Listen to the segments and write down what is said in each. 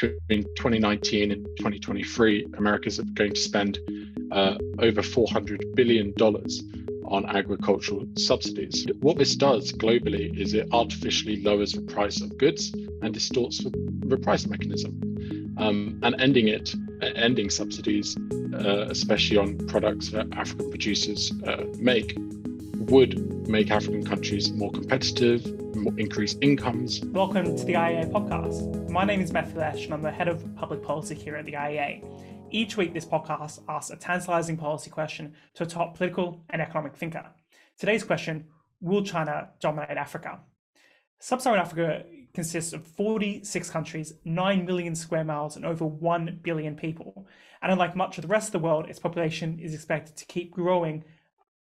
between 2019 and 2023, America's going to spend uh, over $400 billion on agricultural subsidies. What this does globally is it artificially lowers the price of goods and distorts the price mechanism. Um, and ending it, ending subsidies, uh, especially on products that African producers uh, make, would make African countries more competitive, more increase incomes. Welcome to the IEA podcast. My name is Matthew Lesh, and I'm the head of public policy here at the IEA. Each week, this podcast asks a tantalizing policy question to a top political and economic thinker. Today's question Will China dominate Africa? Sub Saharan Africa consists of 46 countries, 9 million square miles, and over 1 billion people. And unlike much of the rest of the world, its population is expected to keep growing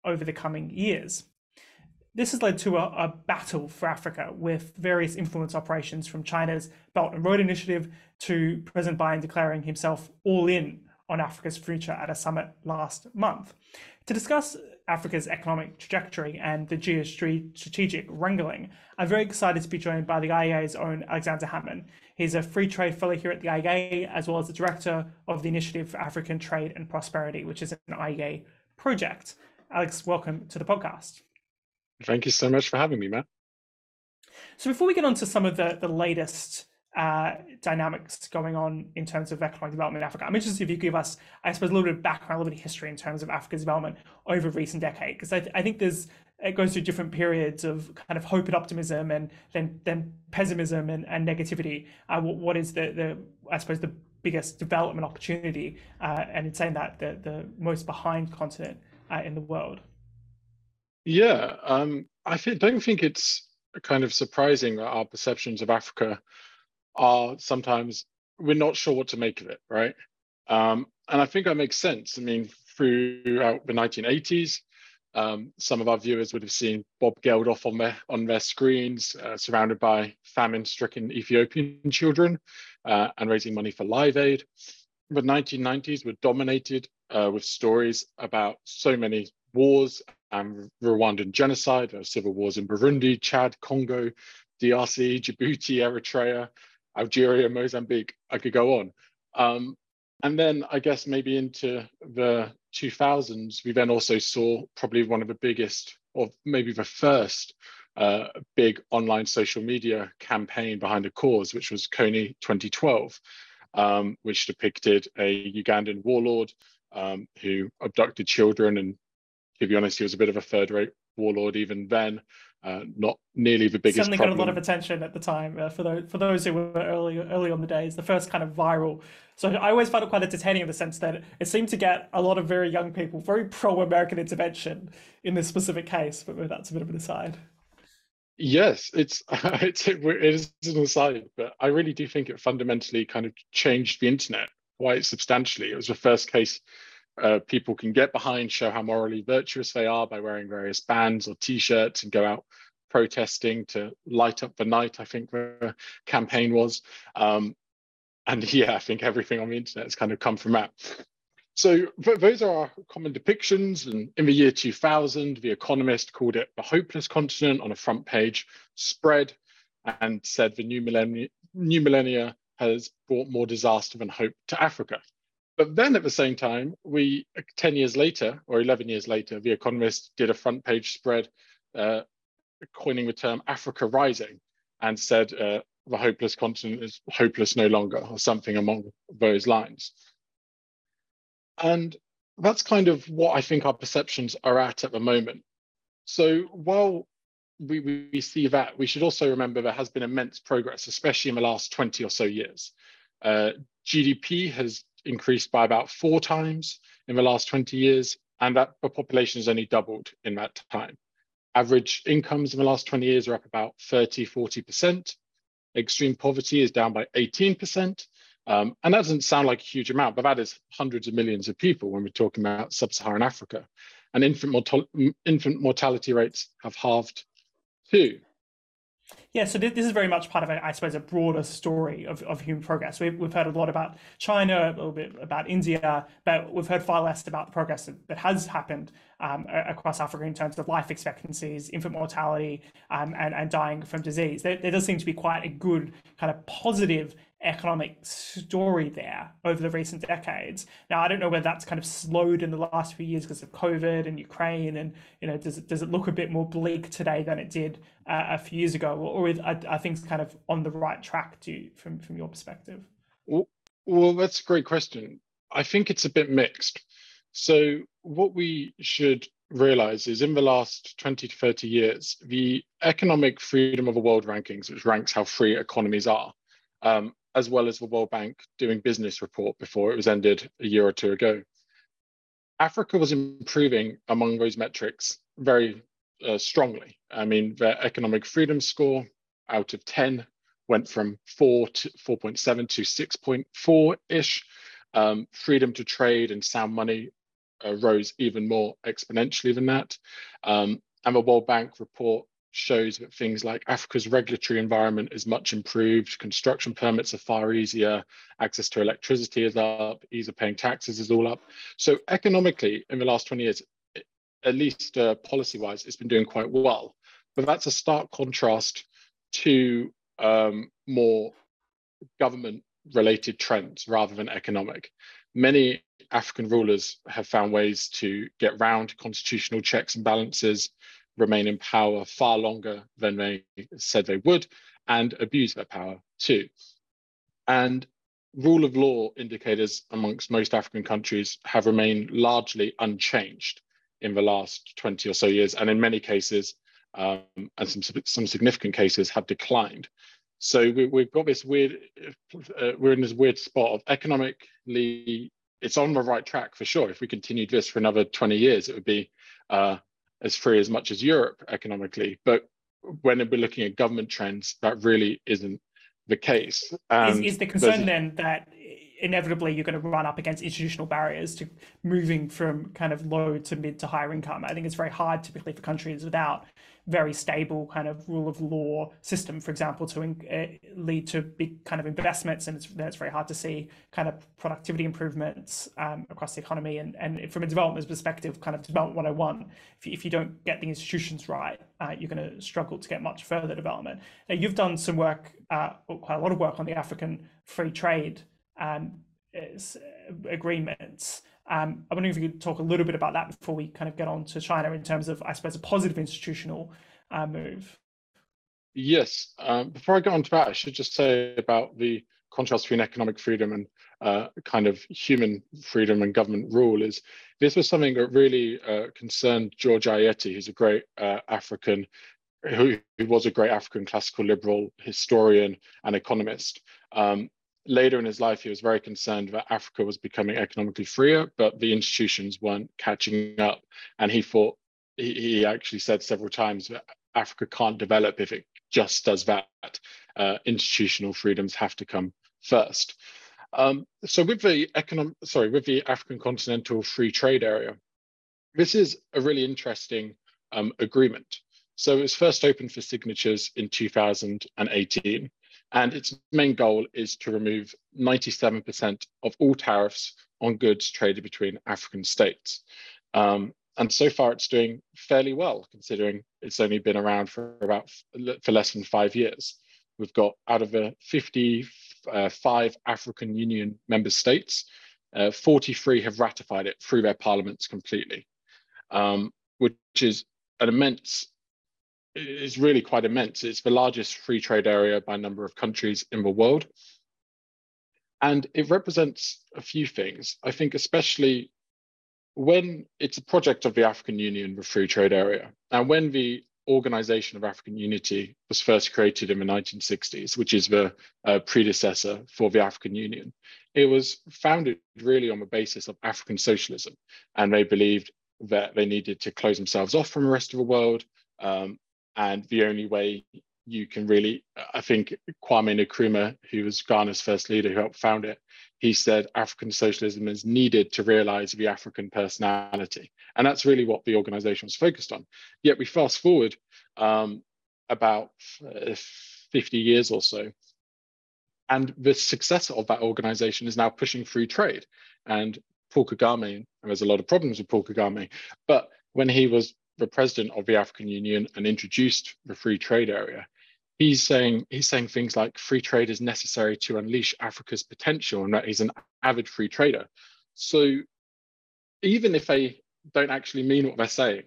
over the coming years. This has led to a, a, battle for Africa with various influence operations from China's Belt and Road Initiative to President Biden declaring himself all in on Africa's future at a summit last month. To discuss Africa's economic trajectory and the geostrategic wrangling, I'm very excited to be joined by the IEA's own Alexander Hammond. He's a free trade fellow here at the IEA, as well as the director of the Initiative for African Trade and Prosperity, which is an IEA project. Alex, welcome to the podcast. Thank you so much for having me, Matt. So before we get on to some of the, the latest uh, dynamics going on in terms of economic development in Africa, I'm interested if you could give us, I suppose, a little bit of background, a little bit of history in terms of Africa's development over recent decade, because I, th- I think there's it goes through different periods of kind of hope and optimism, and then then pessimism and, and negativity. Uh, what, what is the the I suppose the biggest development opportunity, uh, and in saying that the the most behind continent uh, in the world. Yeah, um, I th- don't think it's kind of surprising that our perceptions of Africa are sometimes we're not sure what to make of it, right? Um, and I think that makes sense. I mean, throughout the 1980s, um, some of our viewers would have seen Bob Geldof on their on their screens, uh, surrounded by famine-stricken Ethiopian children, uh, and raising money for Live Aid. The 1990s were dominated uh, with stories about so many wars and Rwandan genocide. There were civil wars in Burundi, Chad, Congo, DRC, Djibouti, Eritrea, Algeria, Mozambique. I could go on. Um, and then I guess maybe into the 2000s, we then also saw probably one of the biggest, or maybe the first, uh, big online social media campaign behind a cause, which was Kony 2012, um, which depicted a Ugandan warlord um, who abducted children and to be honest, he was a bit of a third-rate warlord even then. Uh, not nearly the biggest. Certainly problem. got a lot of attention at the time uh, for those for those who were early early on the days. The first kind of viral. So I always found it quite entertaining in the sense that it seemed to get a lot of very young people very pro-American intervention in this specific case. But that's a bit of an aside. Yes, it's it's it is an aside, but I really do think it fundamentally kind of changed the internet quite substantially. It was the first case uh, people can get behind, show how morally virtuous they are by wearing various bands or T-shirts and go out protesting to light up the night. I think the campaign was, um, and yeah, I think everything on the internet has kind of come from that. So those are our common depictions. And in the year 2000, The Economist called it the hopeless continent on a front page spread and said the new millennia, new millennia has brought more disaster than hope to Africa. But then at the same time, we, 10 years later or 11 years later, The Economist did a front page spread uh, coining the term Africa Rising and said uh, the hopeless continent is hopeless no longer or something along those lines. And that's kind of what I think our perceptions are at at the moment. So while we, we see that, we should also remember there has been immense progress, especially in the last 20 or so years. Uh, GDP has increased by about four times in the last 20 years, and that the population has only doubled in that time. Average incomes in the last 20 years are up about 30, 40%. Extreme poverty is down by 18%. Um, and that doesn't sound like a huge amount, but that is hundreds of millions of people when we're talking about sub-Saharan Africa. And infant, mortal infant mortality rates have halved too. Yeah, so this is very much part of, I suppose, a broader story of, of human progress. We've, we've heard a lot about China, a little bit about India, but we've heard far less about the progress that, that has happened um, across Africa in terms of life expectancies, infant mortality, um, and, and dying from disease. There, there does seem to be quite a good kind of positive economic story there over the recent decades. Now, I don't know whether that's kind of slowed in the last few years because of COVID and Ukraine, and you know, does it does it look a bit more bleak today than it did uh, a few years ago, or, or are, are, things kind of on the right track to from from your perspective? Well, well, that's a great question. I think it's a bit mixed. So, what we should realize is in the last 20 to 30 years, the Economic Freedom of the World rankings, which ranks how free economies are, um, as well as the World Bank doing business report before it was ended a year or two ago. Africa was improving among those metrics very uh, strongly. I mean, their economic freedom score out of 10 went from 4 to 4.7 to 6.4 ish. Um, freedom to trade and sound money uh, rose even more exponentially than that. Um, and the World Bank report shows that things like Africa's regulatory environment is much improved, construction permits are far easier, access to electricity is up, ease of paying taxes is all up. So economically, in the last 20 years, at least uh, policy-wise, it's been doing quite well. But that's a stark contrast to um, more government-related trends rather than economic. Many African rulers have found ways to get round constitutional checks and balances, remain in power far longer than they said they would, and abuse their power too. And rule of law indicators amongst most African countries have remained largely unchanged in the last 20 or so years, and in many cases, um, and some, some significant cases, have declined. So we, have got this weird, uh, we're in this weird spot of economically, it's on the right track for sure. If we continued this for another 20 years, it would be uh, as free as much as Europe economically. But when we're looking at government trends, that really isn't the case. Is, is, the concern then that inevitably you're going to run up against institutional barriers to moving from kind of low to mid to higher income? I think it's very hard typically for countries without very stable kind of rule of law system, for example, to uh, lead to big kind of investments. And it's, then it's very hard to see kind of productivity improvements um, across the economy. And, and from a development perspective, kind of development 101, if you, if you don't get the institutions right, uh, you're going to struggle to get much further development. Now, you've done some work, uh, quite a lot of work on the African free trade um, agreements. Um, I wonder if you could talk a little bit about that before we kind of get on to China in terms of, I suppose, a positive institutional uh, move. Yes. Um, before I get on to that, I should just say about the contrast between economic freedom and uh, kind of human freedom and government rule is this was something that really uh, concerned George Ayittey, who's a great uh, African, who, who, was a great African classical liberal historian and economist. Um, later in his life, he was very concerned that Africa was becoming economically freer, but the institutions weren't catching up. And he thought, he, he actually said several times that Africa can't develop if it just does that. Uh, institutional freedoms have to come first. Um, so with the economic, sorry, with the African Continental Free Trade Area, this is a really interesting um, agreement. So it was first opened for signatures in 2018. And its main goal is to remove 97% of all tariffs on goods traded between African states. Um, and so far it's doing fairly well considering it's only been around for about for less than five years we've got out of the 55 african union member states uh, 43 have ratified it through their parliaments completely um, which is an immense is really quite immense. It's the largest free trade area by number of countries in the world. And it represents a few things. I think especially when it's a project of the African Union, the free trade area, and when the Organization of African Unity was first created in the 1960s, which is the uh, predecessor for the African Union, it was founded really on the basis of African socialism. And they believed that they needed to close themselves off from the rest of the world, um, and the only way you can really, I think Kwame Nkrumah, who was Ghana's first leader who helped found it, he said African socialism is needed to realize the African personality. And that's really what the organization was focused on. Yet we fast forward um, about uh, 50 years or so, and the successor of that organization is now pushing free trade. And Paul Kagame, and there's a lot of problems with Paul Kagame, but when he was the president of the African Union and introduced the free trade area, he's saying he's saying things like free trade is necessary to unleash Africa's potential, and that he's an avid free trader. So even if they don't actually mean what they're saying,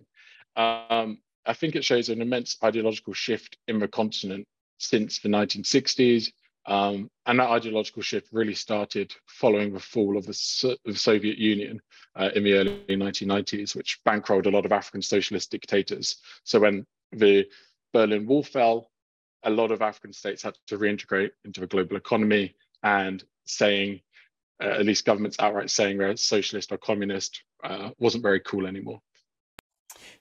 um, I think it shows an immense ideological shift in the continent since the 1960s. Um, and that ideological shift really started following the fall of the, so- Soviet Union uh, in the early 1990s, which bankrolled a lot of African socialist dictators. So when the Berlin Wall fell, a lot of African states had to reintegrate into the global economy and saying, uh, at least governments outright saying they're socialist or communist uh, wasn't very cool anymore.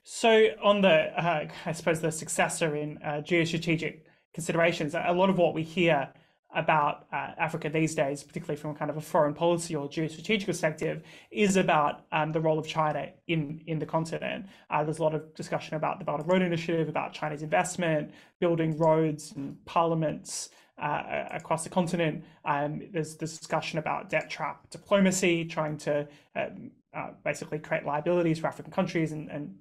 So, on the, uh, I suppose, the successor in uh, geostrategic considerations, a lot of what we hear about uh, Africa these days, particularly from a kind of a foreign policy or geostrategic perspective, is about um, the role of China in in the continent. Uh, there's a lot of discussion about the Belt and Road Initiative, about Chinese investment, building roads and parliaments. Uh, across the continent, um, there's this discussion about debt trap diplomacy, trying to um, uh, basically create liabilities for African countries and, and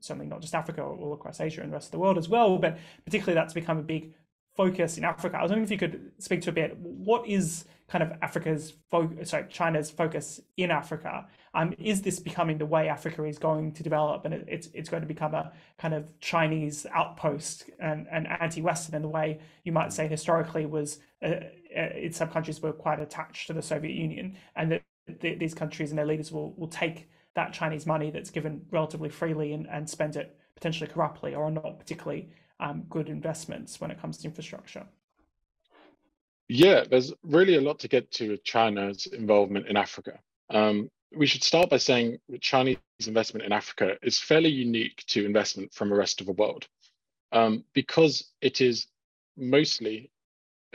certainly not just Africa, all across Asia and the rest of the world as well. But particularly, that's become a big focus in Africa. I was wondering if you could speak to a bit. What is kind of Africa's focus, sorry, China's focus in Africa? Um, is this becoming the way Africa is going to develop, and it, it's it's going to become a kind of Chinese outpost and, and anti-Western in the way you might say historically was uh, uh, some countries were quite attached to the Soviet Union, and that th- these countries and their leaders will will take that Chinese money that's given relatively freely and, and spend it potentially corruptly or not particularly um, good investments when it comes to infrastructure? Yeah, there's really a lot to get to with China's involvement in Africa. Um, we should start by saying that Chinese investment in Africa is fairly unique to investment from the rest of the world um, because it is mostly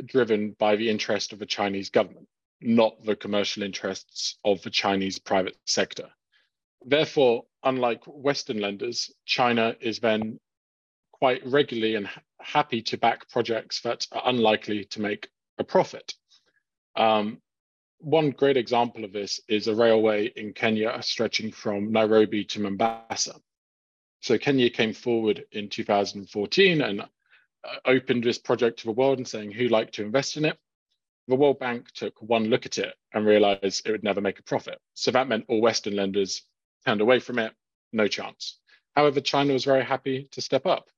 driven by the interest of the Chinese government, not the commercial interests of the Chinese private sector. Therefore, unlike Western lenders, China is then quite regularly and happy to back projects that are unlikely to make a profit. Um, one great example of this is a railway in Kenya stretching from Nairobi to Mombasa. So Kenya came forward in 2014 and uh, opened this project to the world and saying who'd like to invest in it. The World Bank took one look at it and realized it would never make a profit. So that meant all Western lenders turned away from it, no chance. However, China was very happy to step up.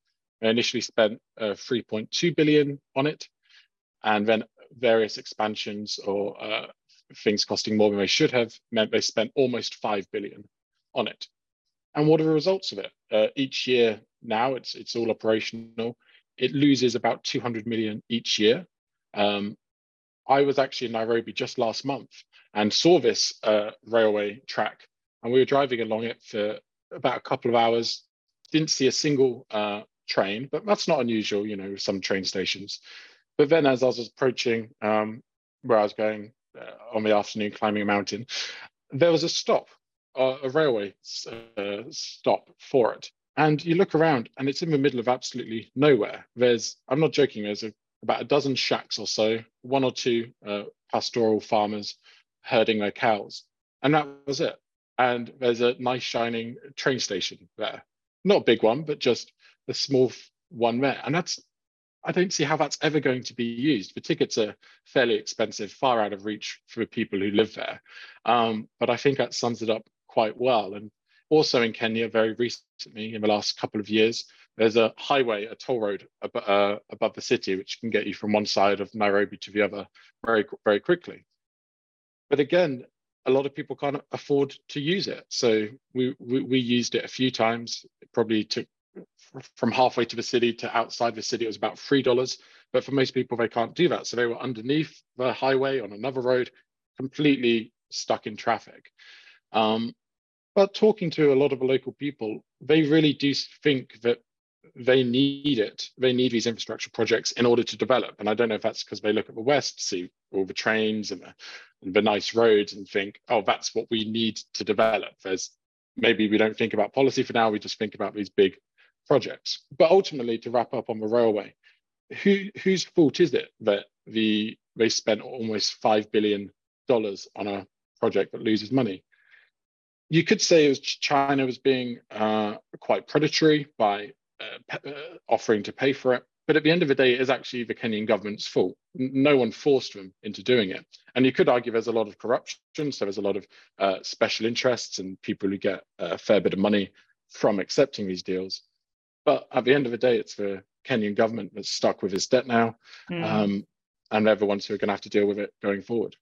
They initially spent uh, 3.2 billion on it, and then various expansions or uh, things costing more than they should have meant they spent almost 5 billion on it. And what are the results of it? Uh, each year now, it's it's all operational. It loses about 200 million each year. Um, I was actually in Nairobi just last month and saw this uh, railway track, and we were driving along it for about a couple of hours. Didn't see a single uh, train, but that's not unusual, you know, some train stations. But then as I was approaching um, where I was going uh, on the afternoon climbing a mountain, there was a stop, uh, a railway uh, stop for it. And you look around and it's in the middle of absolutely nowhere. There's, I'm not joking, there's a, about a dozen shacks or so, one or two uh, pastoral farmers herding their cows. And that was it. And there's a nice shining train station there. Not a big one, but just the small one there. And that's, I don't see how that's ever going to be used. The tickets are fairly expensive, far out of reach for the people who live there. Um, but I think that sums it up quite well. And also in Kenya, very recently, in the last couple of years, there's a highway, a toll road ab- uh, above the city, which can get you from one side of Nairobi to the other very, very quickly. But again, a lot of people can't afford to use it. So we, we, we used it a few times. It probably took from halfway to the city to outside the city, it was about $3. But for most people, they can't do that. So they were underneath the highway on another road, completely stuck in traffic. Um, but talking to a lot of the local people, they really do think that they need it. They need these infrastructure projects in order to develop. And I don't know if that's because they look at the West, see all the trains and the, and the nice roads and think, oh, that's what we need to develop. There's maybe we don't think about policy for now, we just think about these big projects. But ultimately, to wrap up on the railway, who whose fault is it that the they spent almost five billion dollars on a project that loses money? You could say was China was being uh, quite predatory by uh, uh, offering to pay for it. but at the end of the day, it is actually the Kenyan government's fault. No one forced them into doing it. And you could argue there's a lot of corruption, so there's a lot of uh, special interests and people who get a fair bit of money from accepting these deals. But at the end of the day, it's the Kenyan government that's stuck with its debt now, mm. um, and they're the ones who are going to have to deal with it going forward.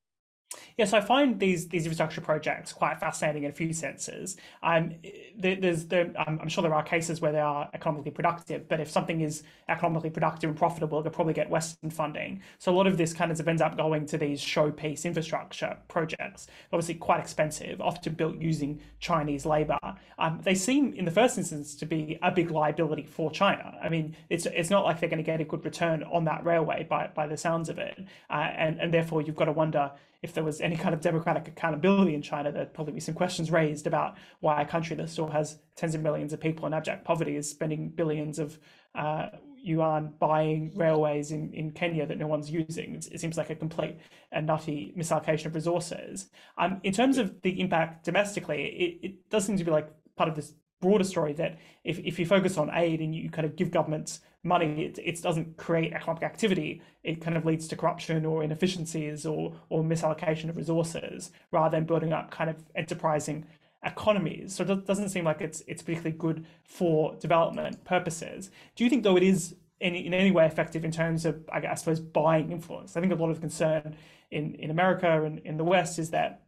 Yes, I find these these infrastructure projects quite fascinating in a few senses. Um, there's there, I'm sure there are cases where they are economically productive, but if something is economically productive and profitable, they'll probably get Western funding. So a lot of this kind of ends up going to these showpiece infrastructure projects, obviously quite expensive, often built using Chinese labor. Um, they seem, in the first instance, to be a big liability for China. I mean, it's it's not like they're going to get a good return on that railway by by the sounds of it, uh, and and therefore you've got to wonder if there was any kind of democratic accountability in China, there'd probably be some questions raised about why a country that still has tens of millions of people in abject poverty is spending billions of uh, yuan buying railways in, in Kenya that no one's using. It seems like a complete and nutty misallocation of resources. Um, in terms of the impact domestically, it, it does seem to be like part of this broader story that if, if you focus on aid and you kind of give governments money, it, it doesn't create economic activity. It kind of leads to corruption or inefficiencies or, or misallocation of resources rather than building up kind of enterprising economies. So it doesn't seem like it's it's particularly good for development purposes. Do you think though it is in, in any way effective in terms of I, guess, I suppose buying influence? I think a lot of concern in, in America and in the West is that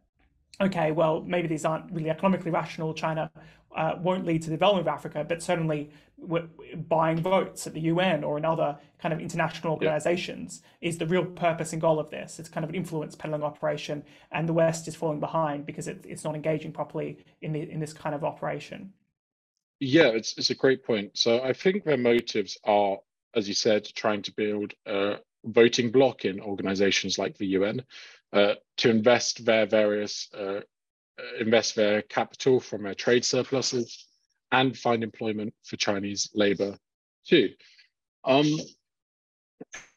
okay, well, maybe these aren't really economically rational. China uh, won't lead to the development of Africa, but certainly buying votes at the UN or in other kind of international organizations yeah. is the real purpose and goal of this. It's kind of an influence peddling operation, and the West is falling behind because it, it's not engaging properly in the in this kind of operation. Yeah, it's it's a great point. So I think their motives are, as you said, trying to build a voting bloc in organizations like the UN to invest their various uh, uh, invest their capital from their trade surpluses and find employment for Chinese labor too. Um,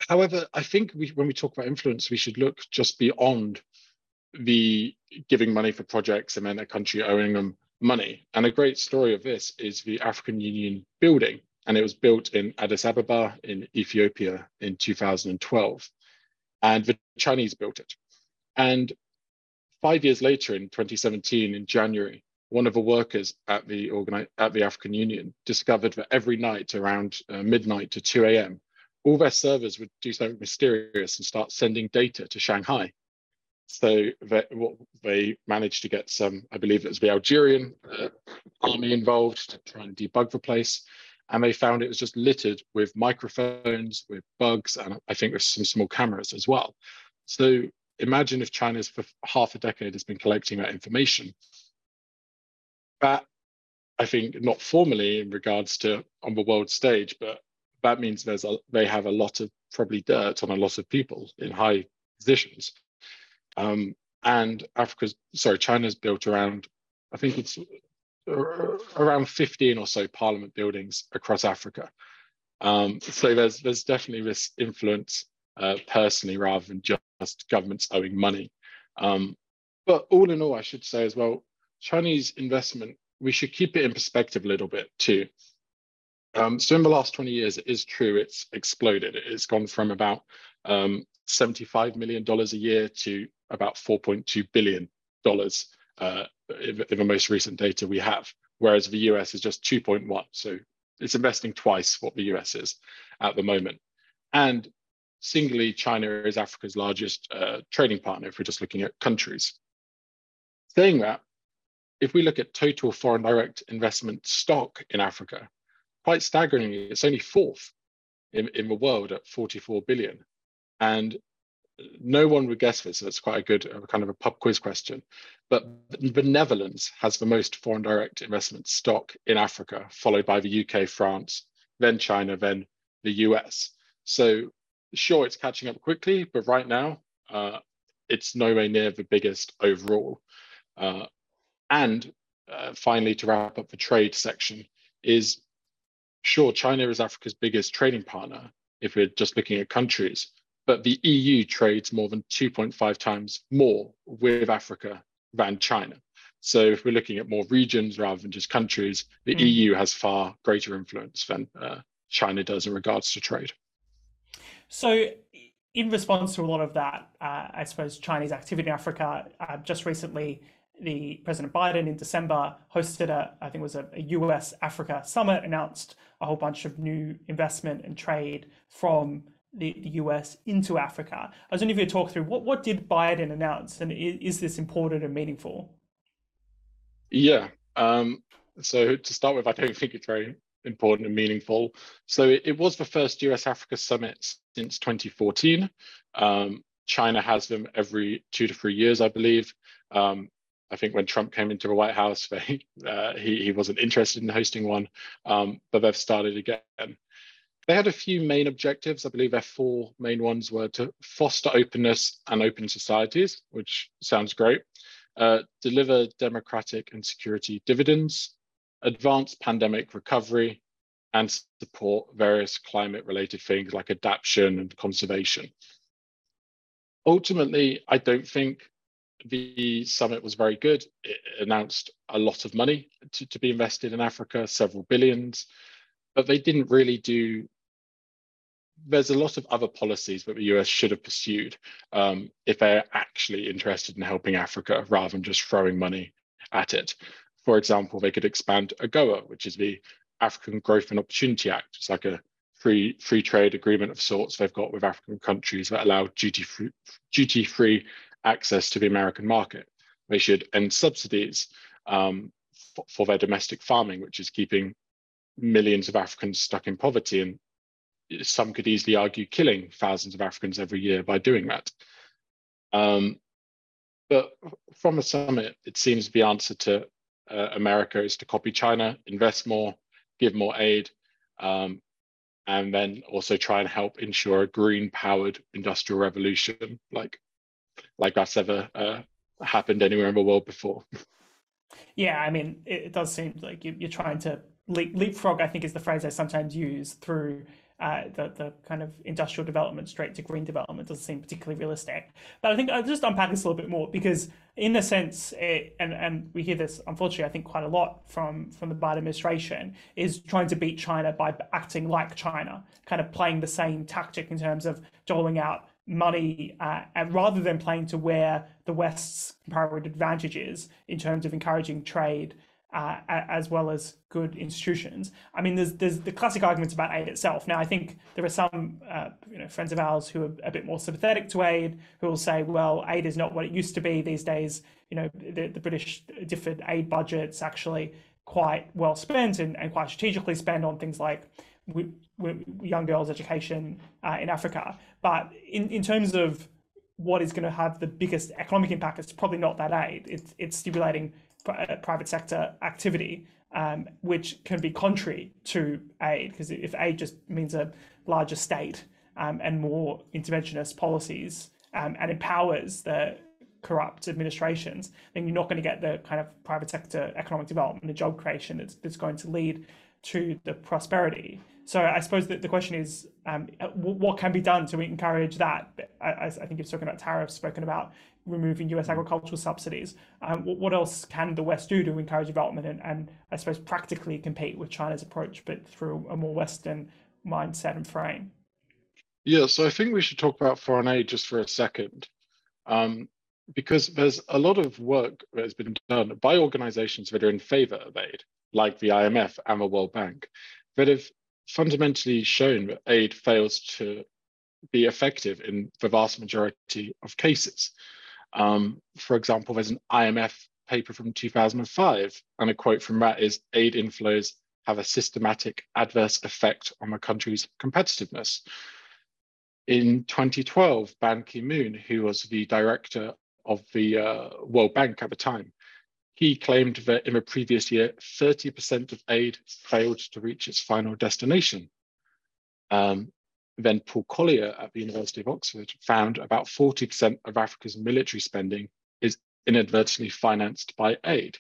however, I think we, when we talk about influence, we should look just beyond the giving money for projects and then a country owing them money. And a great story of this is the African Union building. And it was built in Addis Ababa in Ethiopia in 2012. And the Chinese built it. And five years later, in 2017, in January, one of the workers at the organi- at the African Union discovered that every night around uh, midnight to 2 a.m., all their servers would do something mysterious and start sending data to Shanghai. So they, what, they managed to get some, I believe it was the Algerian uh, army involved to try and debug the place. And they found it was just littered with microphones, with bugs, and I think with some small cameras as well. So imagine if China's for half a decade has been collecting that information. That, I think, not formally in regards to on the world stage, but that means there's a, they have a lot of probably dirt on a lot of people in high positions. Um, and Africa's, sorry, China's built around, I think it's around 15 or so parliament buildings across Africa. Um, so there's there's definitely this influence uh, personally rather than just governments owing money. Um, but all in all, I should say as well, Chinese investment, we should keep it in perspective a little bit too. Um, so in the last 20 years, it is true it's exploded. It's gone from about um, $75 million a year to about $4.2 billion uh, in, in the most recent data we have, whereas the US is just 2.1. So it's investing twice what the US is at the moment. And singly, China is Africa's largest uh, trading partner if we're just looking at countries. Saying that, if we look at total foreign direct investment stock in Africa, quite staggeringly, it's only fourth in, in the world at 44 billion. And no one would guess this, so it's quite a good uh, kind of a pub quiz question. But the Netherlands has the most foreign direct investment stock in Africa, followed by the UK, France, then China, then the US. So sure it's catching up quickly, but right now uh, it's nowhere near the biggest overall. Uh, and uh, finally, to wrap up the trade section, is sure China is Africa's biggest trading partner if we're just looking at countries, but the EU trades more than 2.5 times more with Africa than China. So if we're looking at more regions rather than just countries, the mm. EU has far greater influence than uh, China does in regards to trade. So, in response to a lot of that, uh, I suppose Chinese activity in Africa, uh, just recently, the President Biden in December hosted a, I think it was a, a, US Africa summit, announced a whole bunch of new investment and trade from the, the US into Africa. I was wondering if you could talk through what, what did Biden announce and is, is this important and meaningful? Yeah. Um, so to start with, I don't think it's very important and meaningful. So it, it was the first US Africa summit since 2014. Um, China has them every two to three years, I believe. Um, I think when Trump came into the White House, they, uh, he, he wasn't interested in hosting one, um, but they've started again. They had a few main objectives. I believe their four main ones were to foster openness and open societies, which sounds great, uh, deliver democratic and security dividends, advance pandemic recovery, and support various climate related things like adaptation and conservation. Ultimately, I don't think the summit was very good. It announced a lot of money to, to be invested in Africa, several billions, but they didn't really do. There's a lot of other policies that the US should have pursued um, if they're actually interested in helping Africa rather than just throwing money at it. For example, they could expand AGOA, which is the African Growth and Opportunity Act. It's like a free free trade agreement of sorts they've got with African countries that allow duty free, duty free access to the American market. They should end subsidies um, for, for their domestic farming, which is keeping millions of Africans stuck in poverty. And some could easily argue killing thousands of Africans every year by doing that. Um, but from the summit, it seems the answer to uh, America is to copy China, invest more, give more aid, um, and then also try and help ensure a green powered industrial revolution like like that's ever uh, happened anywhere in the world before. Yeah, I mean, it, does seem like you, are trying to leap, leapfrog. I think is the phrase I sometimes use through uh, the the kind of industrial development straight to green development doesn't seem particularly realistic. But I think I'll just unpack this a little bit more because, in a sense, it, and and we hear this unfortunately I think quite a lot from from the Biden administration is trying to beat China by acting like China, kind of playing the same tactic in terms of doling out money uh, rather than playing to where the West's comparative advantage is in terms of encouraging trade uh, as well as good institutions. I mean, there's there's the classic arguments about aid itself. Now, I think there are some uh, you know friends of ours who are a bit more sympathetic to aid, who will say, well, aid is not what it used to be these days. You know, the, the British different aid budgets actually quite well spent and, and quite strategically spent on things like young girls' education uh, in Africa. But in, in terms of what is going to have the biggest economic impact, it's probably not that aid. It's, it's stimulating private sector activity, um, which can be contrary to aid, because if aid just means a larger state um, and more interventionist policies um, and empowers the corrupt administrations, then you're not going to get the kind of private sector economic development and job creation that's, that's going to lead to the prosperity. So I suppose that the question is, um, what can be done to encourage that? I, I think you've spoken about tariffs, spoken about removing U.S. agricultural subsidies. Um, what, what, else can the West do to encourage development and, and, I suppose practically compete with China's approach, but through a more Western mindset and frame? Yeah, so I think we should talk about foreign aid just for a second. Um, because there's a lot of work that has been done by organizations that are in favor of aid, like the IMF and the World Bank, that have fundamentally shown that aid fails to be effective in the vast majority of cases. Um, for example, there's an IMF paper from 2005, and a quote from that is aid inflows have a systematic adverse effect on the country's competitiveness. In 2012, Ban Ki moon, who was the director of the uh, World Bank at the time, he claimed that in the previous year, 30% of aid failed to reach its final destination. Um, then Paul Collier at the University of Oxford found about 40% of Africa's military spending is inadvertently financed by aid.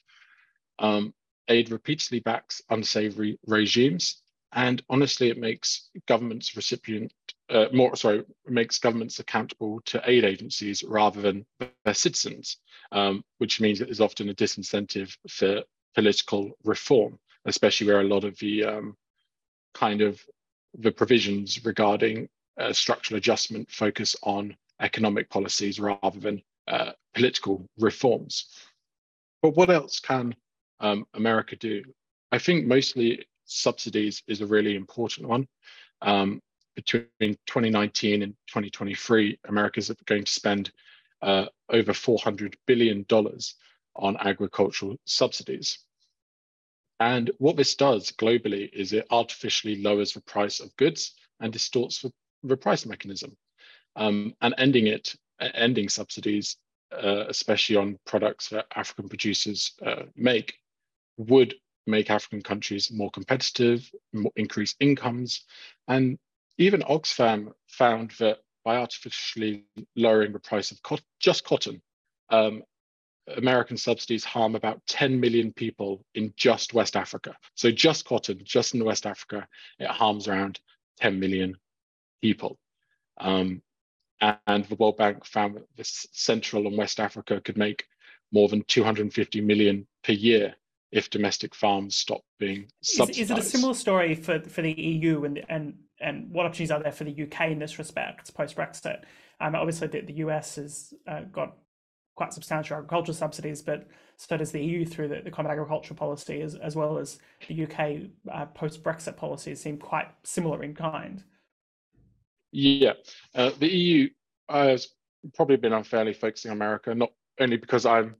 Um, aid repeatedly backs unsavory regimes, and honestly, it makes governments recipient uh, more sorry makes governments accountable to aid agencies rather than their citizens um, which means that there's often a disincentive for political reform, especially where a lot of the um, kind of the provisions regarding a structural adjustment focus on economic policies rather than uh, political reforms. But what else can um, America do? I think mostly subsidies is a really important one. Um, between 2019 and 2023, America is going to spend uh, over $400 billion on agricultural subsidies. And what this does globally is it artificially lowers the price of goods and distorts the, the price mechanism. Um, and ending it, ending subsidies, uh, especially on products that African producers uh, make, would make African countries more competitive, more, increase incomes. And even Oxfam found that by artificially lowering the price of co just cotton, um, American subsidies harm about 10 million people in just West Africa. So just cotton, just in West Africa, it harms around 10 million people. Um, and the World Bank found that this Central and West Africa could make more than 250 million per year if domestic farms stop being subsidized. Is, is it a similar story for, for the EU and, and, and what opportunities are there for the UK in this respect post Brexit? Um, obviously, the, the US has uh, got quite substantial agricultural subsidies, but so does the EU through the, the Common Agricultural Policy, as, as well as the UK uh, post Brexit policies seem quite similar in kind. Yeah, uh, the EU has probably been unfairly focusing on America, not only because I'm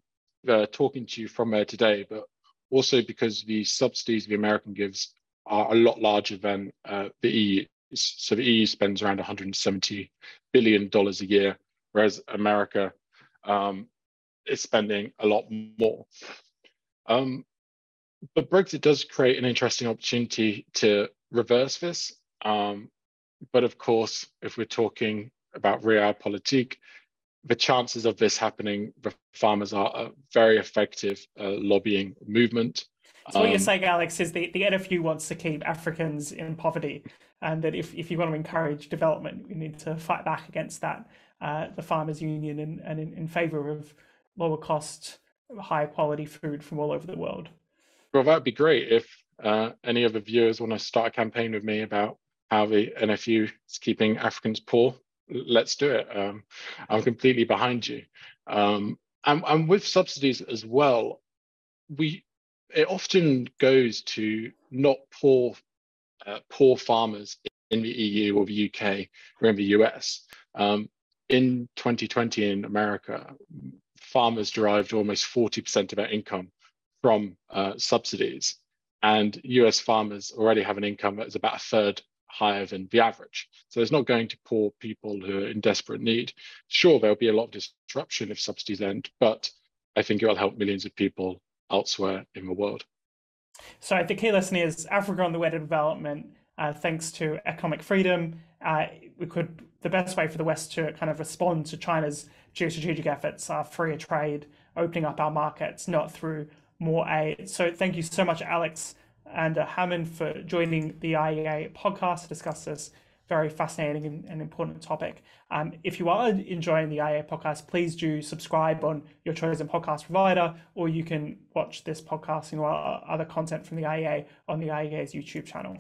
uh, talking to you from there today, but also because the subsidies the American gives are a lot larger than uh, the EU. So the EU spends around 170 billion dollars a year, whereas America um, is spending a lot more. Um, but Brexit does create an interesting opportunity to reverse this. Um, but of course, if we're talking about realpolitik, the chances of this happening, the farmers are a very effective uh, lobbying movement. So what um, you're saying, Alex, is the, the NFU wants to keep Africans in poverty, and that if, if you want to encourage development, you need to fight back against that. Uh, the farmers' union and, and in, in favour of lower cost, higher quality food from all over the world. Well, that'd be great if uh, any of the viewers want to start a campaign with me about how the NFU is keeping Africans poor let's do it. Um, I'm completely behind you. Um, and, and with subsidies as well, we it often goes to not poor uh, poor farmers in the EU or the UK or in the US. Um, in 2020 in America, farmers derived almost 40% of their income from uh, subsidies. And US farmers already have an income that is about a third higher than the average. So it's not going to poor people who are in desperate need. Sure, there'll be a lot of disruption if subsidies end, but I think it will help millions of people elsewhere in the world. So the key lesson is Africa on the way to development, uh, thanks to economic freedom. Uh, we could the best way for the West to kind of respond to China's geostrategic efforts are freer trade, opening up our markets, not through more aid. So thank you so much, Alex, and uh, Hammond for joining the IEA podcast to discuss this very fascinating and, important topic. Um, if you are enjoying the IEA podcast, please do subscribe on your chosen podcast provider, or you can watch this podcast and other content from the IEA on the IEA's YouTube channel.